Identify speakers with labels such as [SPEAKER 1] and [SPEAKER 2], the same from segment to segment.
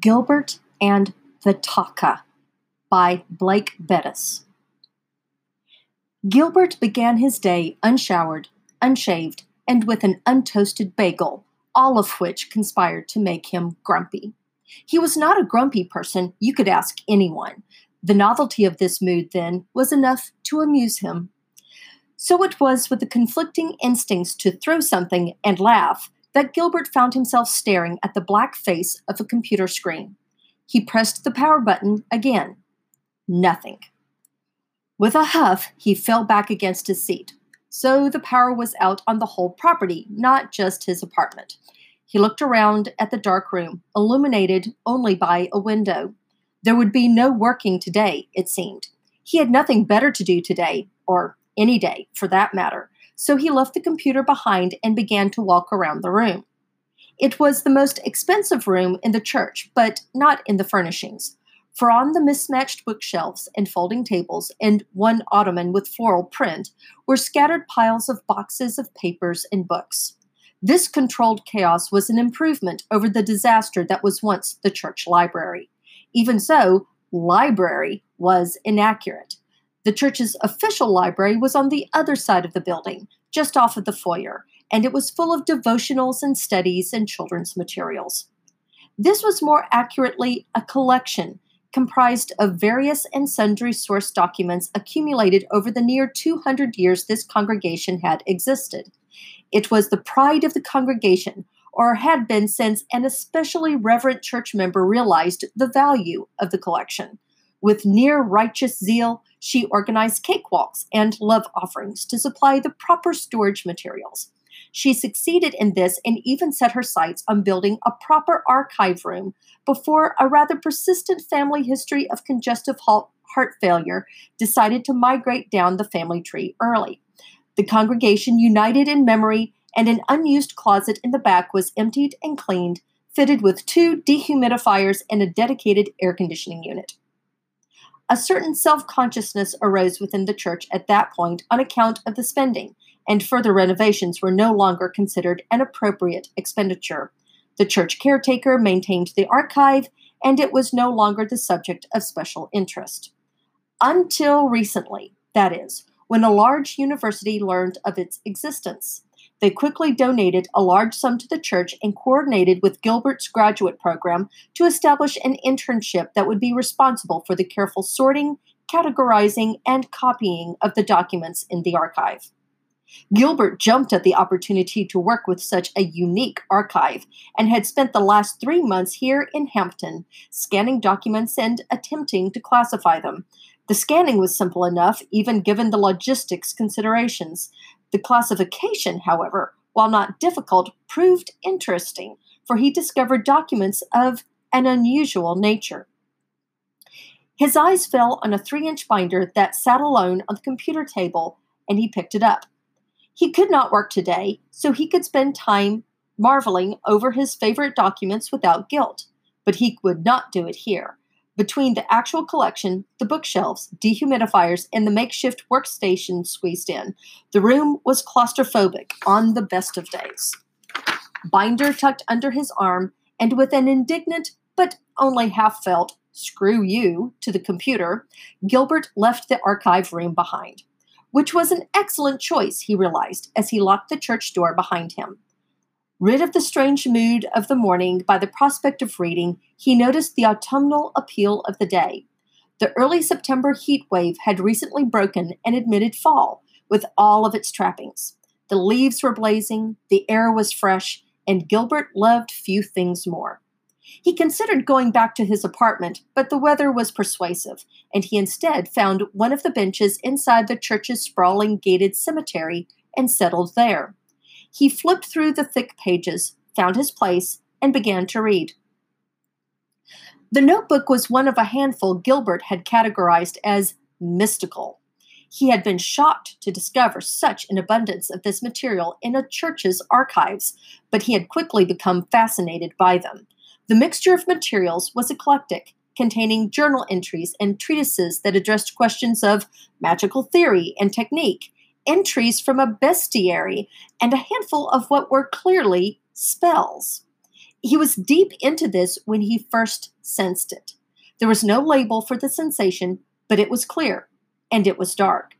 [SPEAKER 1] Gilbert and the Tahca by Blake Bettis. Gilbert began his day unshowered, unshaved, and with an untoasted bagel, all of which conspired to make him grumpy. He was not a grumpy person, you could ask anyone. The novelty of this mood, then, was enough to amuse him. So it was with the conflicting instincts to throw something and laugh that Gilbert found himself staring at the black face of a computer screen. He pressed the power button again. Nothing. With a huff, he fell back against his seat. So the power was out on the whole property, not just his apartment. He looked around at the dark room, illuminated only by a window. There would be no working today, it seemed. He had nothing better to do today, or any day for that matter, so he left the computer behind and began to walk around the room. It was the most expensive room in the church, but not in the furnishings. For on the mismatched bookshelves and folding tables and one ottoman with floral print were scattered piles of boxes of papers and books. This controlled chaos was an improvement over the disaster that was once the church library. Even so, library was inaccurate. The church's official library was on the other side of the building, just off of the foyer, and it was full of devotionals and studies and children's materials. This was more accurately a collection comprised of various and sundry source documents accumulated over the near 200 years this congregation had existed. It was the pride of the congregation, or had been since an especially reverent church member realized the value of the collection. With near righteous zeal, she organized cakewalks and love offerings to supply the proper storage materials. She succeeded in this and even set her sights on building a proper archive room before a rather persistent family history of congestive heart failure decided to migrate down the family tree early. The congregation united in memory, and an unused closet in the back was emptied and cleaned, fitted with two dehumidifiers and a dedicated air conditioning unit. A certain self consciousness arose within the church at that point on account of the spending, and further renovations were no longer considered an appropriate expenditure. The church caretaker maintained the archive, and it was no longer the subject of special interest. Until recently, that is, when a large university learned of its existence. They quickly donated a large sum to the church and coordinated with Gilbert's graduate program to establish an internship that would be responsible for the careful sorting, categorizing, and copying of the documents in the archive. Gilbert jumped at the opportunity to work with such a unique archive and had spent the last three months here in Hampton scanning documents and attempting to classify them. The scanning was simple enough, even given the logistics considerations, the classification, however, while not difficult, proved interesting, for he discovered documents of an unusual nature. His eyes fell on a three inch binder that sat alone on the computer table, and he picked it up. He could not work today, so he could spend time marveling over his favorite documents without guilt, but he would not do it here. Between the actual collection, the bookshelves, dehumidifiers, and the makeshift workstation squeezed in, the room was claustrophobic on the best of days. Binder tucked under his arm, and with an indignant but only half felt screw you to the computer, Gilbert left the archive room behind, which was an excellent choice, he realized as he locked the church door behind him. Rid of the strange mood of the morning by the prospect of reading, he noticed the autumnal appeal of the day. The early September heat wave had recently broken and admitted fall, with all of its trappings. The leaves were blazing, the air was fresh, and Gilbert loved few things more. He considered going back to his apartment, but the weather was persuasive, and he instead found one of the benches inside the church's sprawling gated cemetery and settled there. He flipped through the thick pages, found his place, and began to read. The notebook was one of a handful Gilbert had categorized as mystical. He had been shocked to discover such an abundance of this material in a church's archives, but he had quickly become fascinated by them. The mixture of materials was eclectic, containing journal entries and treatises that addressed questions of magical theory and technique, entries from a bestiary, and a handful of what were clearly spells. He was deep into this when he first sensed it. There was no label for the sensation, but it was clear, and it was dark.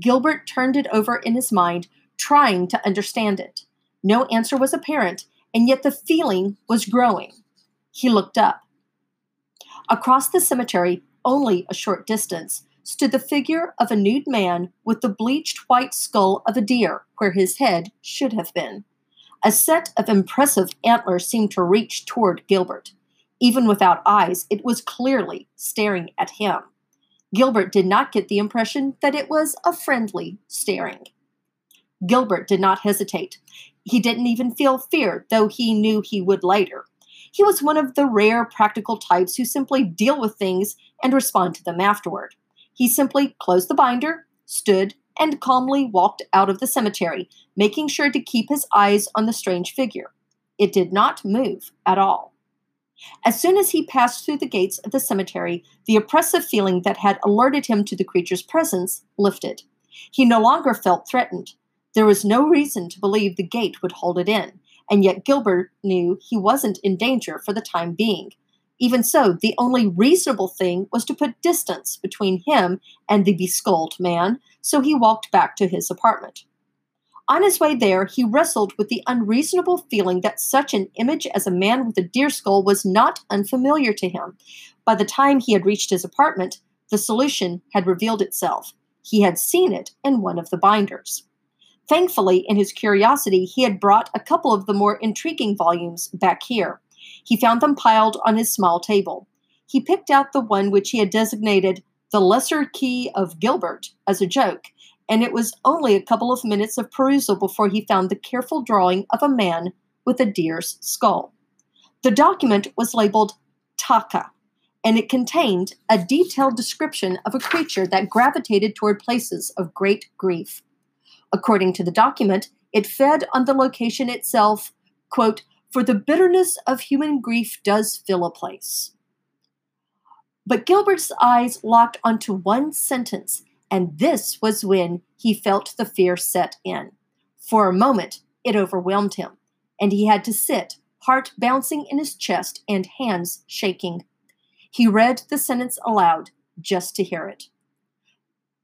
[SPEAKER 1] Gilbert turned it over in his mind, trying to understand it. No answer was apparent, and yet the feeling was growing. He looked up. Across the cemetery, only a short distance, stood the figure of a nude man with the bleached white skull of a deer where his head should have been. A set of impressive antlers seemed to reach toward Gilbert. Even without eyes, it was clearly staring at him. Gilbert did not get the impression that it was a friendly staring. Gilbert did not hesitate. He didn't even feel fear, though he knew he would later. He was one of the rare practical types who simply deal with things and respond to them afterward. He simply closed the binder, stood, and calmly walked out of the cemetery, making sure to keep his eyes on the strange figure. It did not move at all. As soon as he passed through the gates of the cemetery, the oppressive feeling that had alerted him to the creature's presence lifted. He no longer felt threatened. There was no reason to believe the gate would hold it in, and yet Gilbert knew he wasn't in danger for the time being. Even so, the only reasonable thing was to put distance between him and the beskulled man, so he walked back to his apartment. On his way there, he wrestled with the unreasonable feeling that such an image as a man with a deer skull was not unfamiliar to him. By the time he had reached his apartment, the solution had revealed itself. He had seen it in one of the binders. Thankfully, in his curiosity, he had brought a couple of the more intriguing volumes back here. He found them piled on his small table. He picked out the one which he had designated the Lesser Key of Gilbert as a joke, and it was only a couple of minutes of perusal before he found the careful drawing of a man with a deer's skull. The document was labeled Tahca, and it contained a detailed description of a creature that gravitated toward places of great grief. According to the document, it fed on the location itself, quote, for the bitterness of human grief does fill a place. But Gilbert's eyes locked onto one sentence, and this was when he felt the fear set in. For a moment, it overwhelmed him, and he had to sit, heart bouncing in his chest and hands shaking. He read the sentence aloud just to hear it.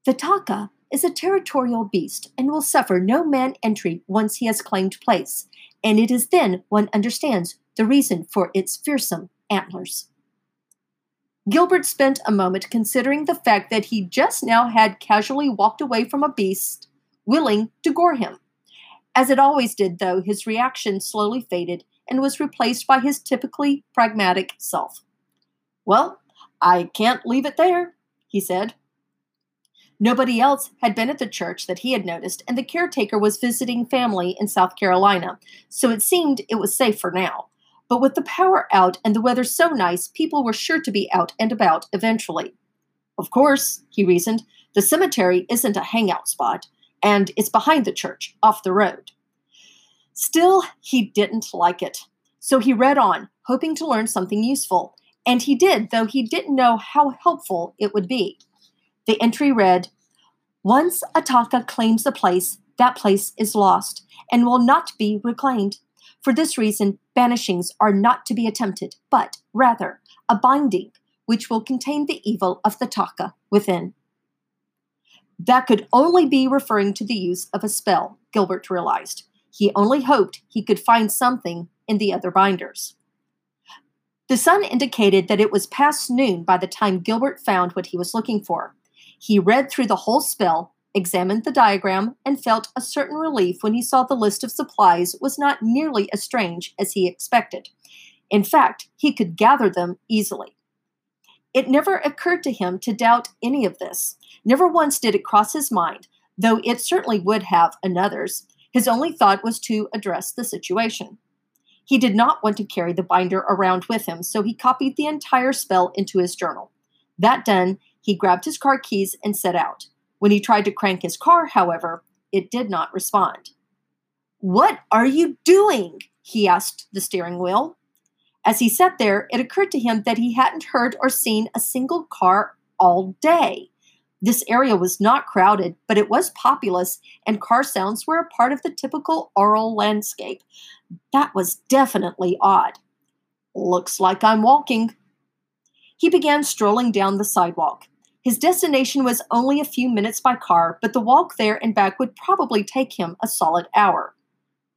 [SPEAKER 1] The Tahca is a territorial beast and will suffer no man entry once he has claimed place, and it is then one understands the reason for its fearsome antlers. Gilbert spent a moment considering the fact that he just now had casually walked away from a beast willing to gore him. As it always did, though, his reaction slowly faded and was replaced by his typically pragmatic self. Well, I can't leave it there, he said. Nobody else had been at the church that he had noticed, and the caretaker was visiting family in South Carolina, so it seemed it was safe for now. But with the power out and the weather so nice, people were sure to be out and about eventually. Of course, he reasoned, the cemetery isn't a hangout spot, and it's behind the church, off the road. Still, he didn't like it. So he read on, hoping to learn something useful. And he did, though he didn't know how helpful it would be. The entry read Once a Tahca claims a place, that place is lost and will not be reclaimed. For this reason, banishings are not to be attempted, but rather a binding which will contain the evil of the Tahca within. That could only be referring to the use of a spell, Gilbert realized. He only hoped he could find something in the other binders. The sun indicated that it was past noon by the time Gilbert found what he was looking for. He read through the whole spell, examined the diagram, and felt a certain relief when he saw the list of supplies was not nearly as strange as he expected. In fact, he could gather them easily. It never occurred to him to doubt any of this. Never once did it cross his mind, though it certainly would have another's. His only thought was to address the situation. He did not want to carry the binder around with him, so he copied the entire spell into his journal. That done, he grabbed his car keys and set out. When he tried to crank his car, however, it did not respond. What are you doing? he asked the steering wheel. As he sat there, it occurred to him that he hadn't heard or seen a single car all day. This area was not crowded, but it was populous, and car sounds were a part of the typical aural landscape. That was definitely odd. Looks like I'm walking. He began strolling down the sidewalk. His destination was only a few minutes by car, but the walk there and back would probably take him a solid hour.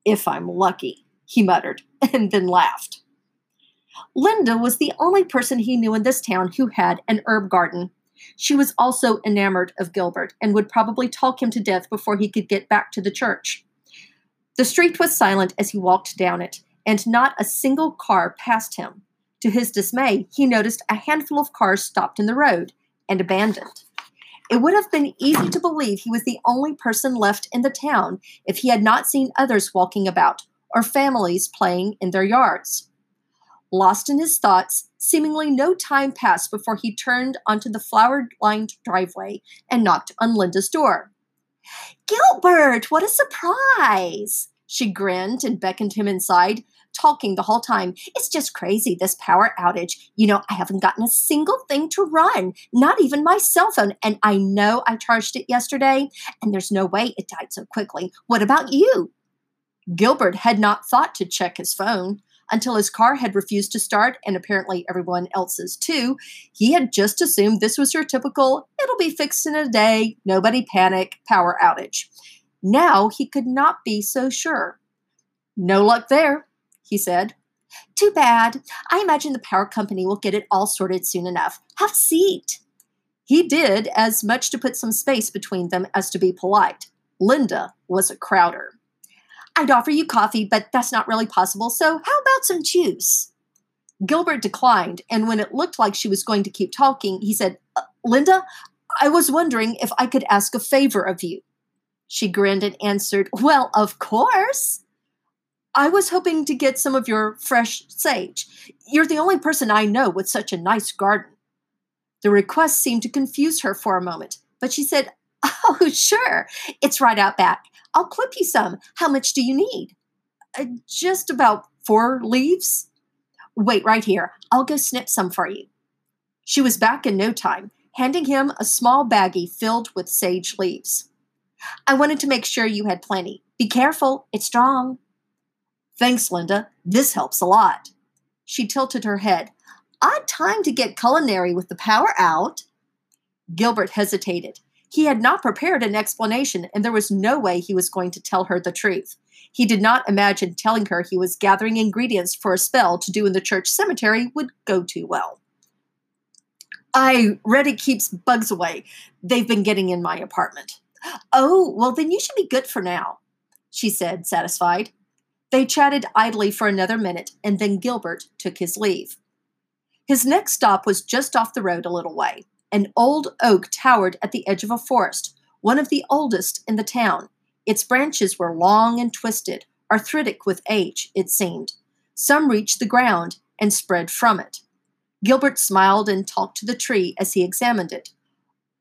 [SPEAKER 1] If I'm lucky, he muttered, and then laughed. Linda was the only person he knew in this town who had an herb garden. She was also enamored of Gilbert and would probably talk him to death before he could get back to the church. The street was silent as he walked down it, and not a single car passed him. To his dismay, he noticed a handful of cars stopped in the road and abandoned. It would have been easy to believe he was the only person left in the town if he had not seen others walking about or families playing in their yards. Lost in his thoughts, seemingly no time passed before he turned onto the flower lined driveway and knocked on Linda's door. Gilbert, what a surprise! She grinned and beckoned him inside, talking the whole time. It's just crazy, this power outage. You know, I haven't gotten a single thing to run, not even my cell phone. And I know I charged it yesterday, and there's no way it died so quickly. What about you? Gilbert had not thought to check his phone until his car had refused to start, and apparently everyone else's too. He had just assumed this was your typical, it'll be fixed in a day, nobody panic, power outage. Now he could not be so sure. No luck there, he said. Too bad. I imagine the power company will get it all sorted soon enough. Have a seat. He did as much to put some space between them as to be polite. Linda was a crowder. I'd offer you coffee, but that's not really possible, so how about some juice? Gilbert declined, and when it looked like she was going to keep talking, he said, uh, Linda, I was wondering if I could ask a favor of you. She grinned and answered, Well, of course. I was hoping to get some of your fresh sage. You're the only person I know with such a nice garden. The request seemed to confuse her for a moment, but she said, Oh, sure. It's right out back. I'll clip you some. How much do you need? Uh, just about four leaves. Wait right here. I'll go snip some for you. She was back in no time, handing him a small baggie filled with sage leaves. I wanted to make sure you had plenty. Be careful, it's strong. Thanks, Linda. This helps a lot. She tilted her head. Odd time to get culinary with the power out. Gilbert hesitated. He had not prepared an explanation, and there was no way he was going to tell her the truth. He did not imagine telling her he was gathering ingredients for a spell to do in the church cemetery would go too well. I read it keeps bugs away. They've been getting in my apartment. Oh, well, then you should be good for now, she said, satisfied. They chatted idly for another minute, and then Gilbert took his leave. His next stop was just off the road a little way. An old oak towered at the edge of a forest, one of the oldest in the town. Its branches were long and twisted, arthritic with age, it seemed. Some reached the ground and spread from it. Gilbert smiled and talked to the tree as he examined it.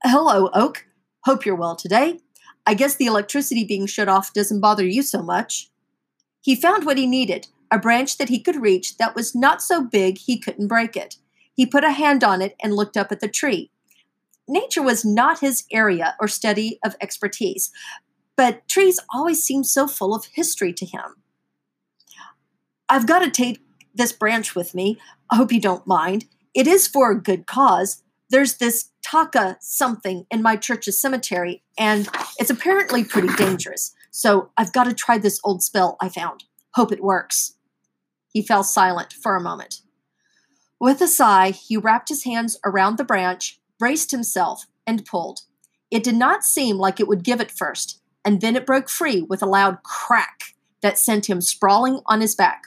[SPEAKER 1] Hello, Oak. Hope you're well today. I guess the electricity being shut off doesn't bother you so much. He found what he needed a branch that he could reach that was not so big he couldn't break it. He put a hand on it and looked up at the tree nature was not his area or study of expertise, but trees always seemed so full of history to him. I've got to take this branch with me. I hope you don't mind. It is for a good cause. There's this tahca something in my church's cemetery, and it's apparently pretty dangerous. So I've got to try this old spell I found. Hope it works. He fell silent for a moment. With a sigh, he wrapped his hands around the branch braced himself, and pulled. It did not seem like it would give at first, and then it broke free with a loud crack that sent him sprawling on his back.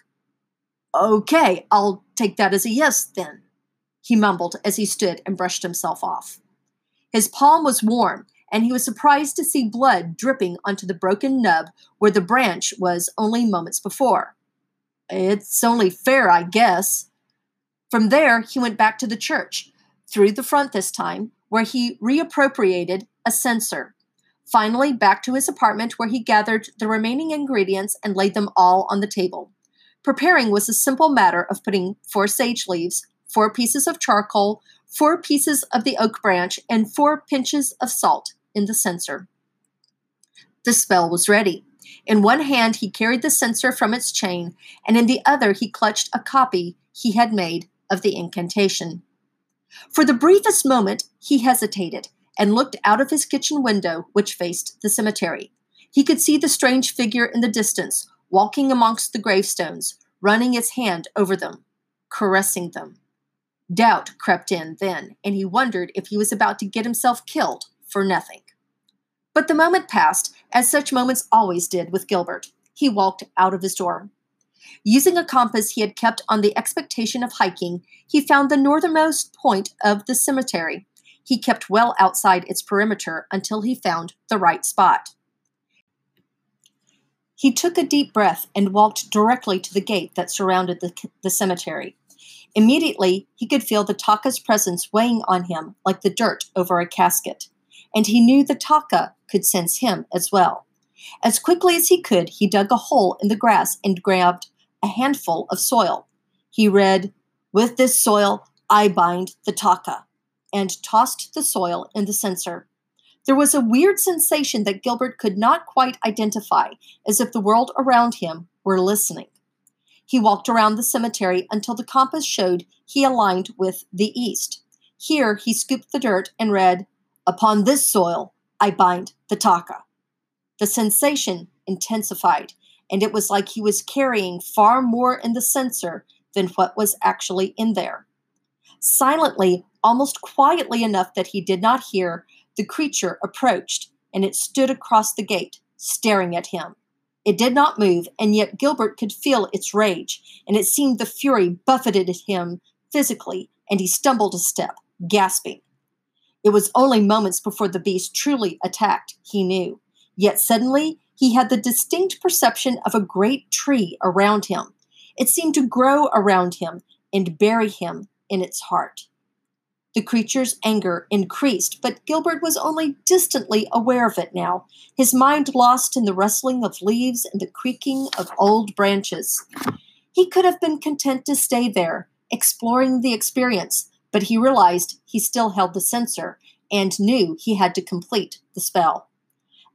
[SPEAKER 1] Okay, I'll take that as a yes then, he mumbled as he stood and brushed himself off. His palm was warm, and he was surprised to see blood dripping onto the broken nub where the branch was only moments before. It's only fair, I guess. From there, he went back to the church, through the front this time, where he reappropriated a censer. Finally, back to his apartment, where he gathered the remaining ingredients and laid them all on the table. Preparing was a simple matter of putting four sage leaves, four pieces of charcoal, four pieces of the oak branch, and four pinches of salt in the censer. The spell was ready. In one hand, he carried the censer from its chain, and in the other, he clutched a copy he had made of the incantation. For the briefest moment, he hesitated and looked out of his kitchen window, which faced the cemetery. He could see the strange figure in the distance, walking amongst the gravestones, running its hand over them, caressing them. Doubt crept in then, and he wondered if he was about to get himself killed for nothing. But the moment passed, as such moments always did with Gilbert. He walked out of his door. Using a compass he had kept on the expectation of hiking, he found the northernmost point of the cemetery. He kept well outside its perimeter until he found the right spot. He took a deep breath and walked directly to the gate that surrounded the, the cemetery. Immediately, he could feel the Tahca's presence weighing on him like the dirt over a casket, and he knew the Tahca could sense him as well. As quickly as he could, he dug a hole in the grass and grabbed a handful of soil. He read, With this soil, I bind the Tahca, and tossed the soil in the censer. There was a weird sensation that Gilbert could not quite identify, as if the world around him were listening. He walked around the cemetery until the compass showed he aligned with the east. Here he scooped the dirt and read, Upon this soil I bind the Tahca. The sensation intensified, and it was like he was carrying far more in the censer than what was actually in there. Silently, almost quietly enough that he did not hear, the creature approached, and it stood across the gate, staring at him. It did not move, and yet Gilbert could feel its rage, and it seemed the fury buffeted him physically, and he stumbled a step, gasping. It was only moments before the beast truly attacked, he knew. Yet suddenly, he had the distinct perception of a great tree around him. It seemed to grow around him and bury him in its heart. The creature's anger increased, but Gilbert was only distantly aware of it now, his mind lost in the rustling of leaves and the creaking of old branches. He could have been content to stay there, exploring the experience, but he realized he still held the censer and knew he had to complete the spell.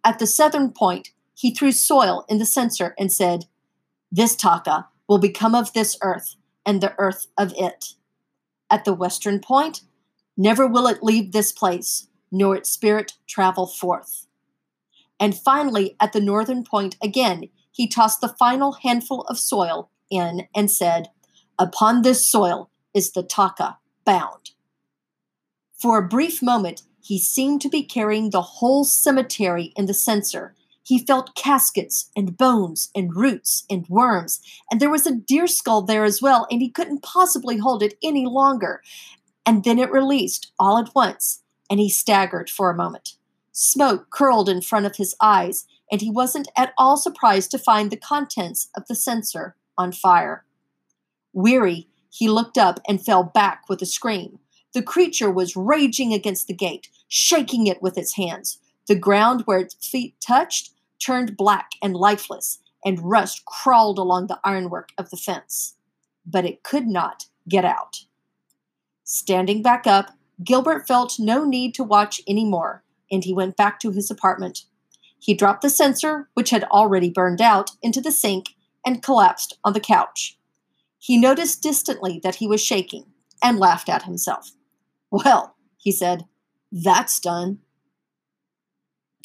[SPEAKER 1] At the southern point, he threw soil in the censer and said, This Tahca will become of this earth, and the earth of it. At the western point, Never will it leave this place, nor its spirit travel forth. And finally, at the northern point again, he tossed the final handful of soil in and said, Upon this soil is the Tahca bound. For a brief moment, he seemed to be carrying the whole cemetery in the censer. He felt caskets and bones and roots and worms, and there was a deer skull there as well, and he couldn't possibly hold it any longer and then it released all at once, and he staggered for a moment. Smoke curled in front of his eyes, and he wasn't at all surprised to find the contents of the censer on fire. Weary, he looked up and fell back with a scream. The creature was raging against the gate, shaking it with its hands. The ground where its feet touched turned black and lifeless, and rust crawled along the ironwork of the fence. But it could not get out. Standing back up, Gilbert felt no need to watch any more, and he went back to his apartment. He dropped the censer, which had already burned out, into the sink and collapsed on the couch. He noticed distantly that he was shaking and laughed at himself. Well, he said, that's done.